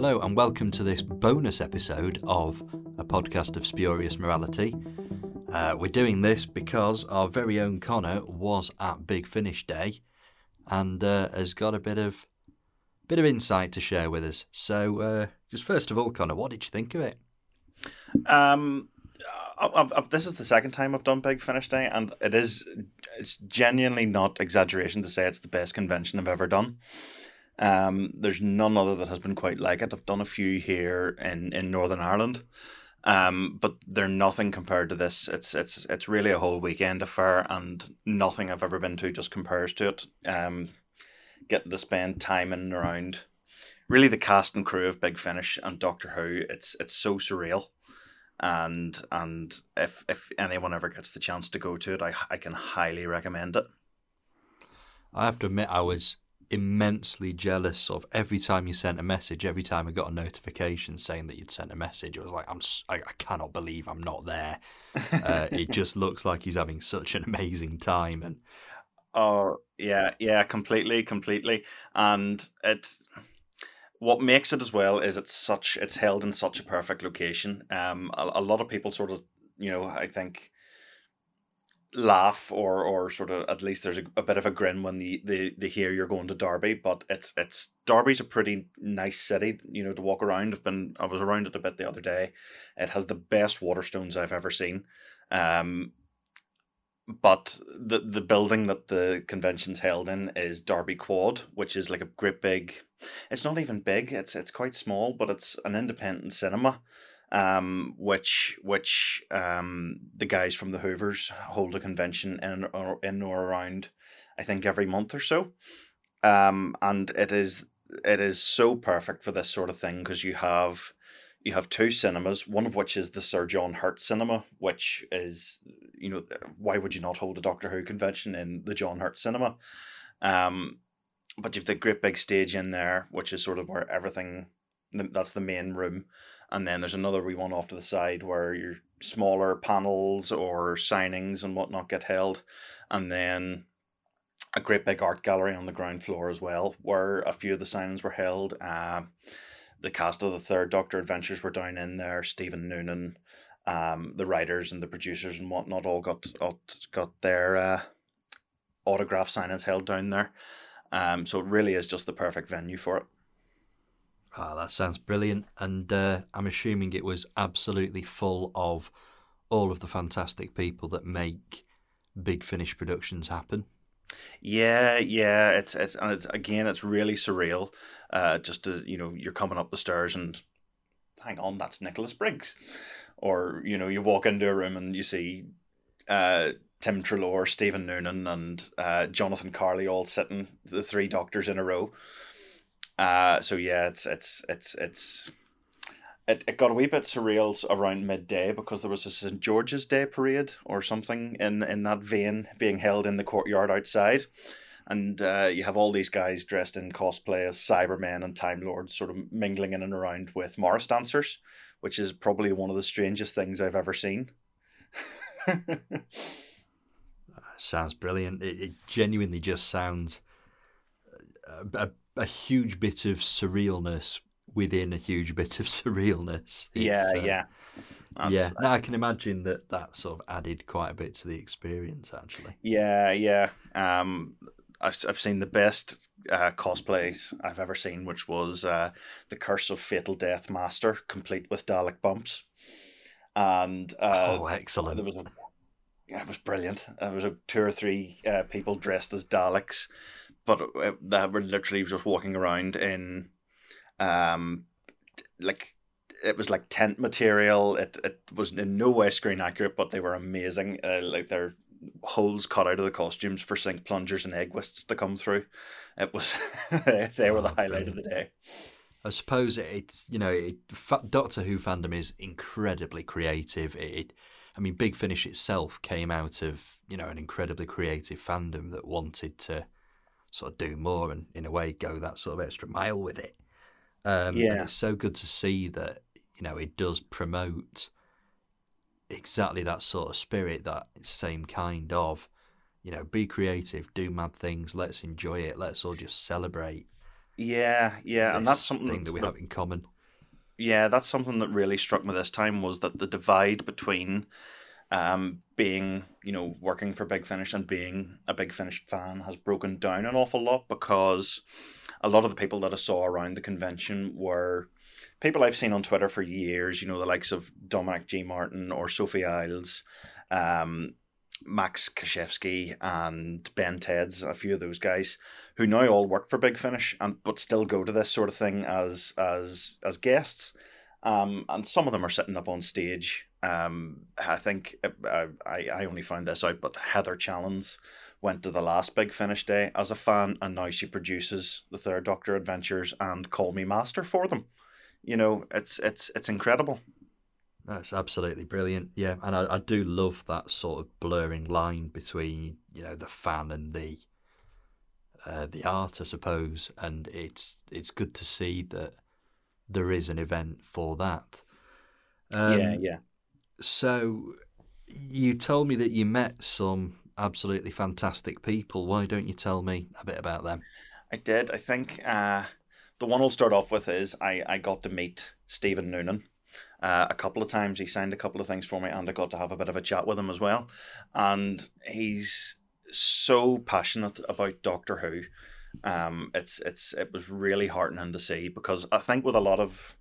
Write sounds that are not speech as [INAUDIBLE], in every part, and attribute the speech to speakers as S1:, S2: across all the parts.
S1: Hello, and welcome to this bonus episode of a podcast of spurious morality. Uh, we're doing this because our very own Connor was at Big Finish Day and uh, has got a bit of bit of insight to share with us. So, uh, just first of all, Connor, what did you think of it?
S2: Um, I've, I've, this is the second time I've done Big Finish Day, and it is it's genuinely not exaggeration to say it's the best convention I've ever done. Um, there's none other that has been quite like it. I've done a few here in, in Northern Ireland, um, but they're nothing compared to this. It's it's it's really a whole weekend affair, and nothing I've ever been to just compares to it. Um, getting to spend time in and around, really the cast and crew of Big Finish and Doctor Who. It's it's so surreal and and if if anyone ever gets the chance to go to it, I I can highly recommend it.
S1: I have to admit, I was immensely jealous of every time you sent a message. Every time I got a notification saying that you'd sent a message, I was like, I'm I, I cannot believe I'm not there. uh, [LAUGHS] it just looks like he's having such an amazing time, and
S2: oh yeah, yeah, completely, completely, and it's what makes it as well is it's such it's held in such a perfect location. Um, a, a lot of people sort of you know I think laugh or or sort of at least there's a, a bit of a grin when they, they they hear you're going to Derby but it's it's Derby's a pretty nice city you know to walk around I've been I was around it a bit the other day it has the best Waterstones I've ever seen um but the the building that the convention's held in is Derby Quad, which is like a great big. It's not even big. It's it's quite small, but it's an independent cinema, um, which which um the guys from the Hoovers hold a convention in or in or around, I think every month or so, um, and it is it is so perfect for this sort of thing because you have you have two cinemas, one of which is the Sir John Hurt Cinema, which is, you know, why would you not hold a Doctor Who convention in the John Hurt Cinema? Um, but you've the great big stage in there, which is sort of where everything, that's the main room. And then there's another wee one off to the side where your smaller panels or signings and whatnot get held. And then a great big art gallery on the ground floor as well, where a few of the signings were held. Uh, the cast of the third Doctor Adventures were down in there. Stephen Noonan, um, the writers and the producers and whatnot all got got, their uh, autograph signings held down there. Um, so it really is just the perfect venue for it.
S1: Oh, that sounds brilliant. And uh, I'm assuming it was absolutely full of all of the fantastic people that make Big Finish productions happen.
S2: Yeah, yeah, it's it's and it's again, it's really surreal. Uh, just to you know, you're coming up the stairs and hang on, that's Nicholas Briggs, or you know, you walk into a room and you see uh, Tim Treloar, Stephen Noonan, and uh, Jonathan Carley all sitting, the three doctors in a row. Uh, so yeah, it's it's it's it's it, it got a wee bit surreal around midday because there was a St George's Day parade or something in in that vein being held in the courtyard outside, and uh, you have all these guys dressed in cosplay as Cybermen and Time Lords, sort of mingling in and around with Morris dancers, which is probably one of the strangest things I've ever seen. [LAUGHS]
S1: sounds brilliant. It, it, genuinely just sounds a, a, a huge bit of surrealness within a huge bit of [LAUGHS] surrealness.
S2: It's, yeah, uh, yeah.
S1: That's, yeah, now I can imagine that that sort of added quite a bit to the experience, actually.
S2: Yeah, yeah. Um, I've, I've seen the best uh, cosplays I've ever seen, which was uh, the Curse of Fatal Death Master, complete with Dalek bumps. And uh,
S1: oh, excellent!
S2: There was a, yeah, it was brilliant. There was a two or three uh, people dressed as Daleks, but uh, they were literally just walking around in um, like it was like tent material. It it was in no way screen accurate, but they were amazing. Uh, like their holes cut out of the costumes for sink plungers and egg whisks to come through. It was [LAUGHS] they were oh, the highlight brilliant. of the day.
S1: I suppose it's you know it, Doctor Who fandom is incredibly creative. It, it, I mean, Big Finish itself came out of you know an incredibly creative fandom that wanted to sort of do more and in a way go that sort of extra mile with it. Um, yeah, it's so good to see that you know it does promote exactly that sort of spirit, that same kind of you know be creative, do mad things, let's enjoy it, let's all just celebrate.
S2: Yeah, yeah, and that's something
S1: thing that we have in common.
S2: Yeah, that's something that really struck me this time was that the divide between um, being, you know, working for Big Finish and being a Big Finish fan has broken down an awful lot because a lot of the people that I saw around the convention were people I've seen on Twitter for years, you know, the likes of Dominic G. Martin or Sophie Isles, um, Max Kashevsky and Ben Teds, a few of those guys who now all work for Big Finish and but still go to this sort of thing as as as guests. Um, and some of them are sitting up on stage. Um, I think uh, I, I only found this out, but Heather Challands went to the last Big Finish day as a fan, and now she produces the Third Doctor Adventures and Call Me Master for them. You know, it's it's it's incredible.
S1: That's absolutely brilliant. Yeah, and I, I do love that sort of blurring line between you know the fan and the uh, the art, I suppose. And it's it's good to see that there is an event for that.
S2: Um, yeah, yeah.
S1: So you told me that you met some absolutely fantastic people. Why don't you tell me a bit about them?
S2: I did. I think uh, the one I'll start off with is I, I got to meet Stephen Noonan uh, a couple of times. He signed a couple of things for me, and I got to have a bit of a chat with him as well. And he's so passionate about Doctor Who. Um, it's it's it was really heartening to see because I think with a lot of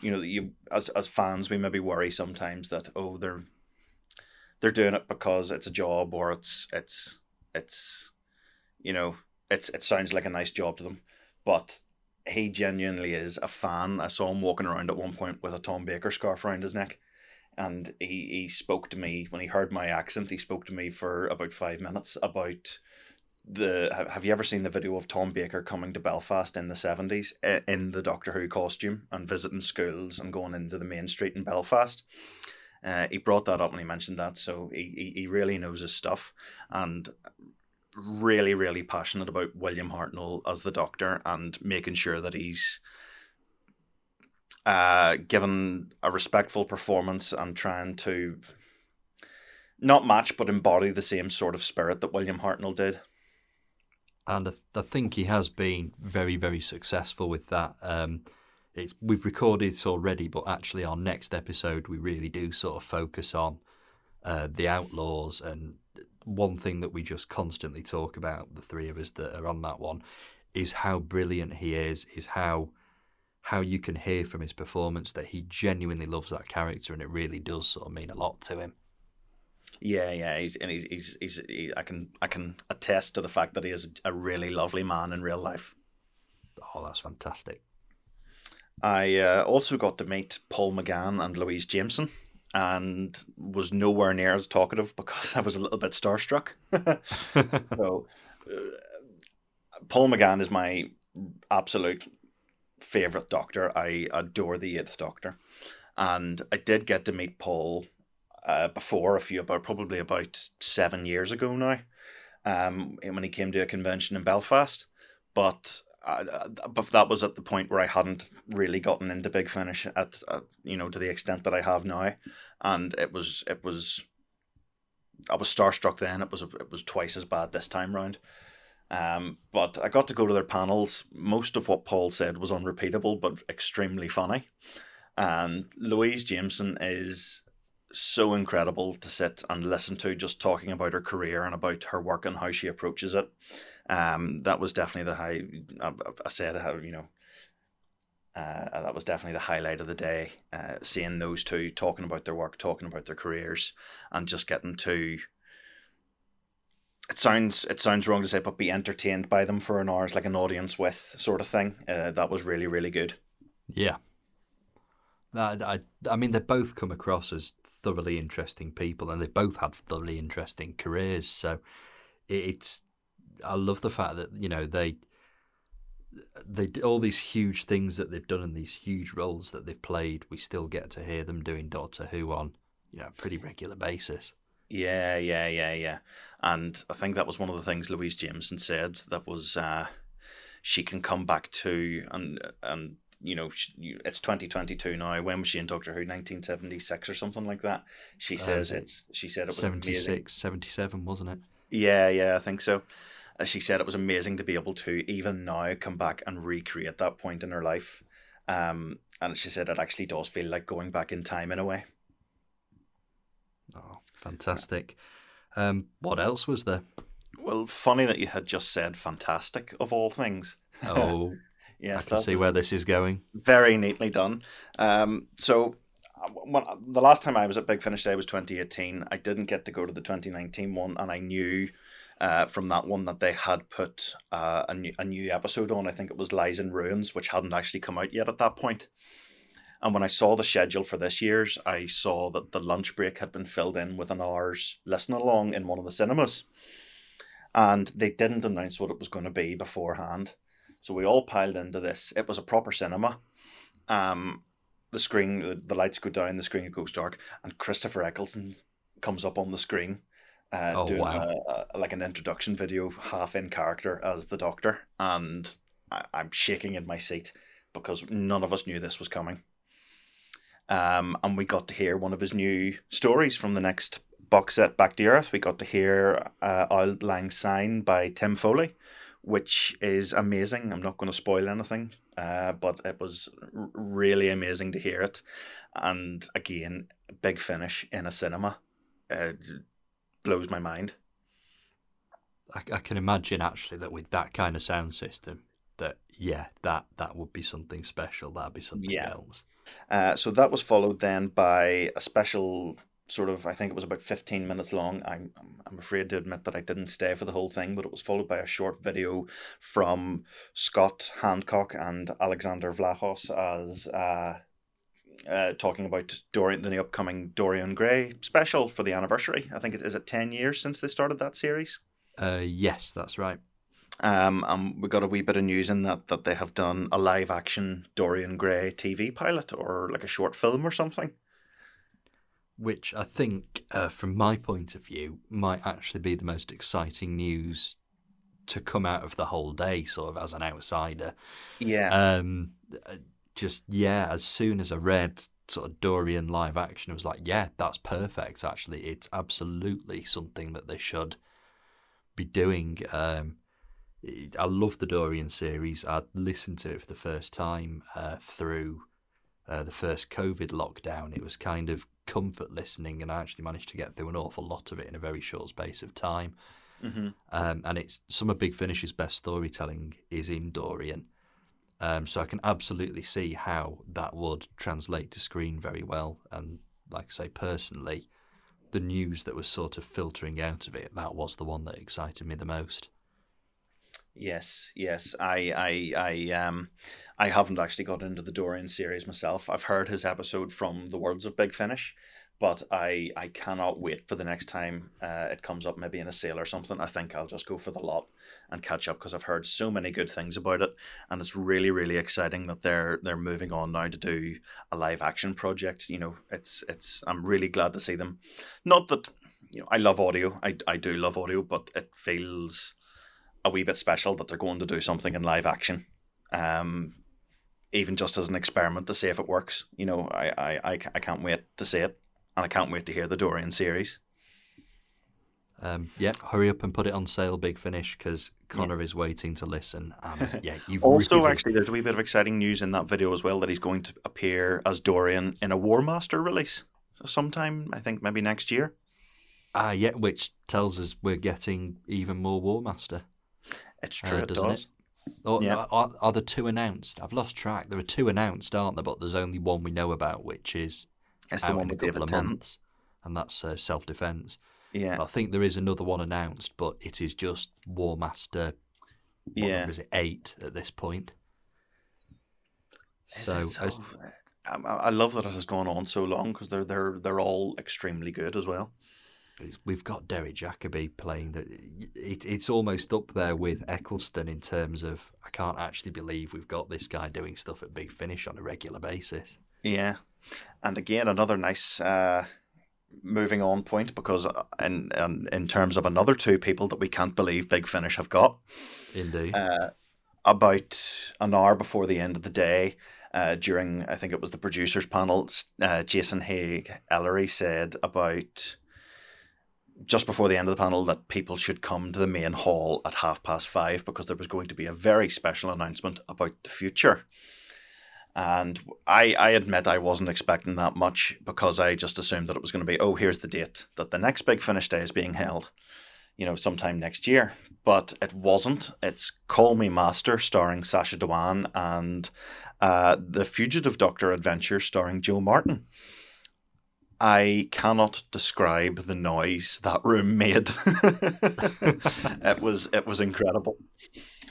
S2: you know you as as fans we maybe worry sometimes that oh they're they're doing it because it's a job or it's it's it's you know it's it sounds like a nice job to them but he genuinely is a fan. I saw him walking around at one point with a Tom Baker scarf around his neck. And he, he spoke to me when he heard my accent. He spoke to me for about five minutes about the. Have you ever seen the video of Tom Baker coming to Belfast in the 70s in the Doctor Who costume and visiting schools and going into the main street in Belfast? Uh, he brought that up when he mentioned that, so he, he, he really knows his stuff. And really, really passionate about William Hartnell as the Doctor and making sure that he's uh, given a respectful performance and trying to not match but embody the same sort of spirit that William Hartnell did.
S1: And I, think he has been very, very successful with that. Um, it's we've recorded it already, but actually, our next episode we really do sort of focus on uh, the outlaws and one thing that we just constantly talk about, the three of us that are on that one, is how brilliant he is, is how how you can hear from his performance that he genuinely loves that character and it really does sort of mean a lot to him.
S2: Yeah, yeah, he's and he's he's, he's he, I can I can attest to the fact that he is a really lovely man in real life.
S1: Oh, that's fantastic.
S2: I uh, also got to meet Paul McGann and Louise Jameson and was nowhere near as talkative because [LAUGHS] I was a little bit starstruck. [LAUGHS] so, uh, Paul McGann is my absolute favorite Doctor. I adore the Eighth Doctor, and I did get to meet Paul uh, before a few about probably about seven years ago now, um, when he came to a convention in Belfast. But but that was at the point where I hadn't really gotten into Big Finish at, at, you know to the extent that I have now, and it was it was I was starstruck then. It was it was twice as bad this time round. Um, but I got to go to their panels. Most of what Paul said was unrepeatable, but extremely funny. And Louise Jameson is so incredible to sit and listen to, just talking about her career and about her work and how she approaches it um, that was definitely the high. I, I said how you know. Uh, that was definitely the highlight of the day. Uh, seeing those two talking about their work, talking about their careers, and just getting to. It sounds it sounds wrong to say, but be entertained by them for an hour, like an audience with sort of thing. Uh, that was really really good.
S1: Yeah. I, I, I mean, they both come across as thoroughly interesting people, and they've both had thoroughly interesting careers. So it's I love the fact that you know they they all these huge things that they've done and these huge roles that they've played. We still get to hear them doing Doctor Who on you know a pretty regular basis.
S2: Yeah, yeah, yeah, yeah. And I think that was one of the things Louise Jameson said that was uh, she can come back to and and you know it's 2022 now when was she in doctor who 1976 or something like that she uh, says uh, it's she said it was
S1: 76 77 wasn't it
S2: yeah yeah i think so as she said, it was amazing to be able to even now come back and recreate that point in her life. Um, and she said it actually does feel like going back in time in a way.
S1: Oh, fantastic! Um, what else was there?
S2: Well, funny that you had just said "fantastic" of all things.
S1: Oh, [LAUGHS] yes, I can see where this is going.
S2: Very neatly done. Um, so when, the last time I was at Big Finish Day was 2018. I didn't get to go to the 2019 one, and I knew uh, from that one that they had put uh, a, new, a new episode on. I think it was Lies in Ruins, which hadn't actually come out yet at that point. And when I saw the schedule for this year's, I saw that the lunch break had been filled in with an hour's listen along in one of the cinemas. And they didn't announce what it was going to be beforehand. So we all piled into this. It was a proper cinema. Um, the screen, the, the lights go down, the screen goes dark, and Christopher Eccleston comes up on the screen, uh, oh, doing wow. a, a, like an introduction video, half in character as the Doctor, and I, I'm shaking in my seat because none of us knew this was coming. Um, and we got to hear one of his new stories from the next box set, Back to Earth. We got to hear uh, Auld Lang Syne by Tim Foley, which is amazing. I'm not going to spoil anything, uh, but it was r- really amazing to hear it. And again, big finish in a cinema. Uh, blows my mind.
S1: I, I can imagine actually that with that kind of sound system, that yeah, that that would be something special. That'd be something yeah. else.
S2: Uh, so that was followed then by a special sort of I think it was about 15 minutes long. I'm I'm afraid to admit that I didn't stay for the whole thing, but it was followed by a short video from Scott Handcock and Alexander Vlahos as uh, uh, talking about Dorian the upcoming Dorian Gray special for the anniversary. I think it is it 10 years since they started that series.
S1: Uh, yes, that's right.
S2: Um, and we got a wee bit of news in that that they have done a live action Dorian Gray TV pilot or like a short film or something
S1: which I think, uh, from my point of view, might actually be the most exciting news to come out of the whole day, sort of as an outsider.
S2: Yeah.
S1: Um, just yeah, as soon as I read sort of Dorian live action, I was like, yeah, that's perfect. Actually, it's absolutely something that they should be doing. Um, I love the Dorian series. I listened to it for the first time uh, through uh, the first COVID lockdown. It was kind of comfort listening, and I actually managed to get through an awful lot of it in a very short space of time.
S2: Mm-hmm.
S1: Um, and it's some of Big Finish's best storytelling is in Dorian. Um, so I can absolutely see how that would translate to screen very well. And like I say, personally, the news that was sort of filtering out of it, that was the one that excited me the most.
S2: Yes, yes. I, I, I, um, I haven't actually got into the Dorian series myself. I've heard his episode from the Worlds of Big Finish, but I, I cannot wait for the next time uh, it comes up, maybe in a sale or something. I think I'll just go for the lot and catch up because I've heard so many good things about it, and it's really, really exciting that they're they're moving on now to do a live action project. You know, it's it's. I'm really glad to see them. Not that you know I love audio. I I do love audio, but it feels a wee bit special that they're going to do something in live action. Um, even just as an experiment to see if it works. You know, I, I, I, I can't wait to see it, and I can't wait to hear the Dorian series.
S1: Um, yeah, hurry up and put it on sale, Big Finish, because Connor yeah. is waiting to listen. Um, [LAUGHS] yeah, you've
S2: also
S1: really...
S2: actually there's a wee bit of exciting news in that video as well that he's going to appear as Dorian in a War Master release sometime. I think maybe next year.
S1: Ah, uh, yeah, which tells us we're getting even more War Master.
S2: It's true, uh, it doesn't does. it?
S1: Or, yeah. are, are the two announced? I've lost track. There are two announced, aren't there? But there's only one we know about, which is
S2: it's out the one in a couple of months,
S1: and that's uh, self defense.
S2: Yeah,
S1: I think there is another one announced, but it is just War Master. Yeah, is it eight at this point?
S2: So, so I, I love that it has gone on so long because they're they're they're all extremely good as well
S1: we've got Derek Jacobi playing that. It, it's almost up there with Eccleston in terms of I can't actually believe we've got this guy doing stuff at Big Finish on a regular basis.
S2: Yeah, and again another nice uh, moving on point because uh, in, in in terms of another two people that we can't believe Big Finish have got.
S1: Indeed.
S2: Uh, about an hour before the end of the day. Uh, during, I think it was the producers panel, uh, Jason Haigh Ellery said about just before the end of the panel that people should come to the main hall at half past five because there was going to be a very special announcement about the future. And I, I admit I wasn't expecting that much because I just assumed that it was going to be, oh, here's the date that the next Big Finish Day is being held, you know, sometime next year. But it wasn't. It's Call Me Master starring Sacha Dhawan and uh, The Fugitive Doctor Adventure starring Jo Martin. I cannot describe the noise that room made. [LAUGHS] it was it was incredible.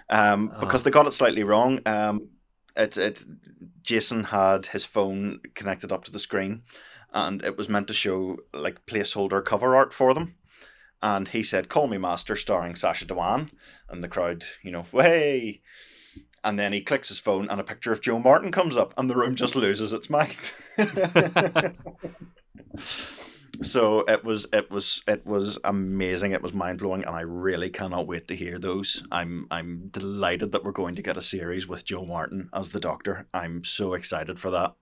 S2: Um, because they got it slightly wrong. Um, it, it Jason had his phone connected up to the screen, and it was meant to show like placeholder cover art for them. And he said, "Call me master," starring Sacha Dhawan, and the crowd, you know, hey. And then he clicks his phone, and a picture of Jo Martin comes up, and the room just loses its mind. [LAUGHS] so it was it was it was amazing. It was mind-blowing and i really cannot wait to hear those. I'm i'm delighted that we're going to get a series with Jo martin as the doctor. I'm so excited for that.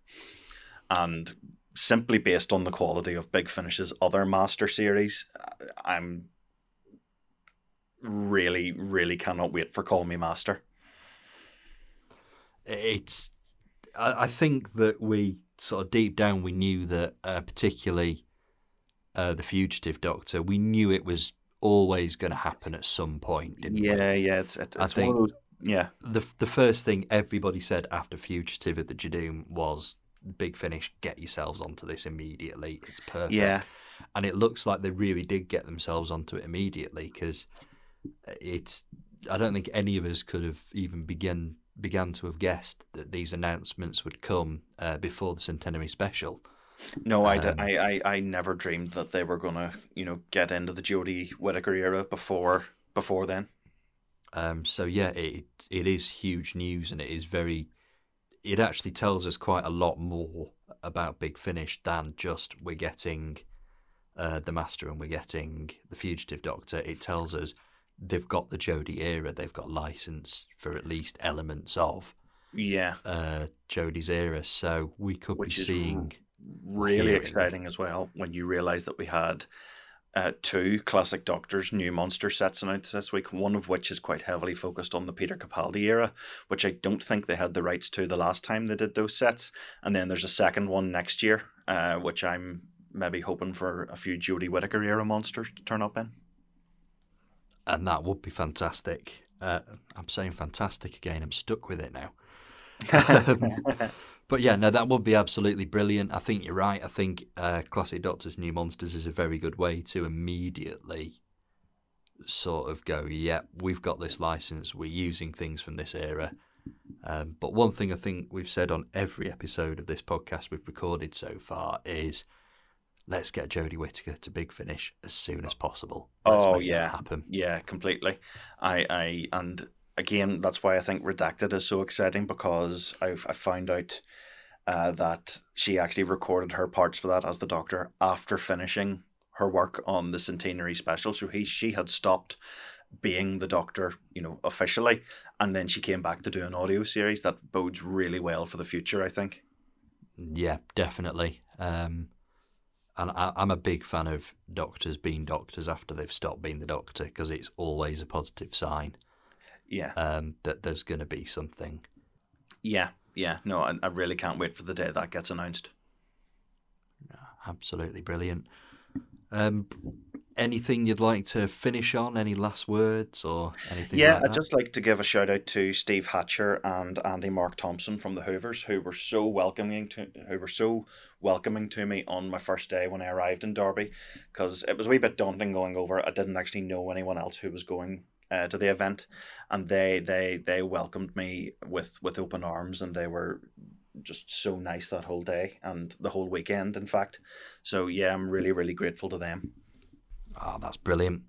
S2: And simply based on the quality of big finish's other master series i'm really really cannot wait for call me master
S1: it's i, I think that we sort of deep down we knew that uh, particularly uh, the fugitive doctor, we knew it was always going to happen at some point.
S2: yeah,
S1: we?
S2: yeah. It's, it's I think those, yeah.
S1: The the first thing everybody said after Fugitive of the Judoon was Big Finish, get yourselves onto this immediately. It's perfect.
S2: Yeah.
S1: And it looks like they really did get themselves onto it immediately because it's. I don't think any of us could have even begun began to have guessed that these announcements would come uh, before the centenary special.
S2: No, I, um, I, I, I never dreamed that they were gonna, you know, get into the Jodie Whittaker era before before then.
S1: Um, so yeah, it it is huge news, and it is very. It actually tells us quite a lot more about Big Finish than just we're getting uh, the Master and we're getting the Fugitive Doctor. It tells us they've got the Jodie era. They've got license for at least elements of
S2: yeah
S1: uh, Jodie's era. So we could Which be seeing
S2: really exciting as well when you realize that we had uh, two classic Doctors new monster sets announced this week, one of which is quite heavily focused on the Peter Capaldi era, which I don't think they had the rights to the last time they did those sets. And then there's a second one next year, uh, which I'm maybe hoping for a few Jodie Whittaker era monsters to turn up in.
S1: And that would be fantastic. Uh, I'm saying fantastic again. I'm stuck with it now. [LAUGHS] um, but yeah, no, that would be absolutely brilliant. I think you're right. I think uh, Classic Doctors New Monsters is a very good way to immediately sort of go, yeah, we've got this license, we're using things from this era. Um, but one thing I think we've said on every episode of this podcast we've recorded so far is let's get Jodie Whittaker to Big Finish as soon as possible. Let's
S2: oh yeah, happen. Yeah, completely. I, I and again, that's why I think Redacted is so exciting because I've I found out uh, that she actually recorded her parts for that as the Doctor after finishing her work on the centenary special. So he she had stopped being the Doctor, you know, officially, and then she came back to do an audio series that bodes really well for the future. I think.
S1: Yeah, definitely. Um, and I, am a big fan of doctors being doctors after they've stopped being the Doctor because it's always a positive sign
S2: yeah.
S1: um, that there's going to be something.
S2: Yeah yeah. No I, I, really can't wait for the day that gets announced.
S1: Absolutely brilliant. Um, anything you'd like to finish on any last words or anything
S2: yeah
S1: like
S2: i'd just like to give a shout out to steve hatcher and andy mark thompson from the hoovers who were so welcoming to who were so welcoming to me on my first day when i arrived in derby because it was a wee bit daunting going over i didn't actually know anyone else who was going uh, to the event, and they they they welcomed me with with open arms, and they were just so nice that whole day and the whole weekend, in fact. So yeah, I'm really really grateful to them.
S1: Oh, that's brilliant.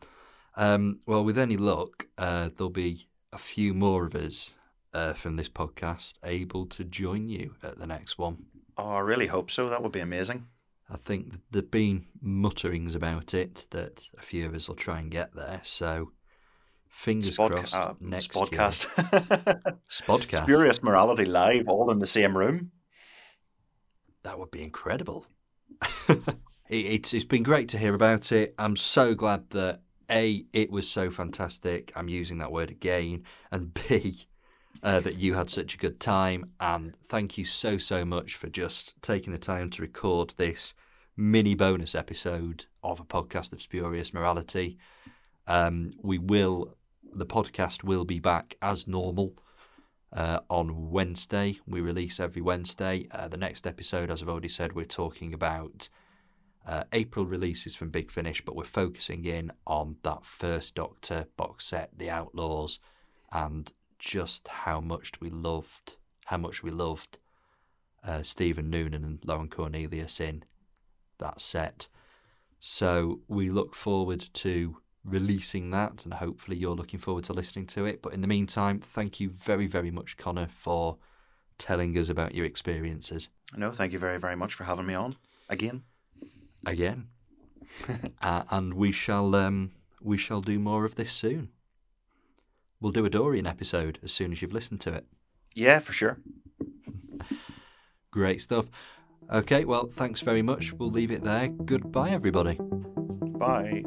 S1: Um, well, with any luck, uh, there'll be a few more of us uh, from this podcast able to join you at the next one.
S2: Oh, I really hope so. That would be amazing.
S1: I think there've been mutterings about it that a few of us will try and get there. So Fingers Spod, crossed. Uh, next
S2: podcast. [LAUGHS]
S1: Spodcast.
S2: Spurious Morality live, all in the same room.
S1: That would be incredible. [LAUGHS] it's it's been great to hear about it. I'm so glad that a it was so fantastic. I'm using that word again, and [LAUGHS] b uh, that you had such a good time. And thank you so so much for just taking the time to record this mini bonus episode of a podcast of spurious morality. Um, we will the podcast will be back as normal. Uh, on Wednesday, we release every Wednesday. Uh, the next episode, as I've already said, we're talking about uh, April releases from Big Finish, but we're focusing in on that first Doctor box set, The Outlaws, and just how much we loved, how much we loved uh, Stephen Noonan and Lauren Cornelius in that set. So we look forward to releasing that, and hopefully you're looking forward to listening to it. But in the meantime, thank you very, very much, Connor, for telling us about your experiences.
S2: No, thank you very, very much for having me on again
S1: again, [LAUGHS] uh, and we shall um, we shall do more of this soon. We'll do a Dorian episode as soon as you've listened to it.
S2: Yeah, for sure.
S1: Great stuff. Okay, well, thanks very much. We'll leave it there. Goodbye, everybody.
S2: Bye.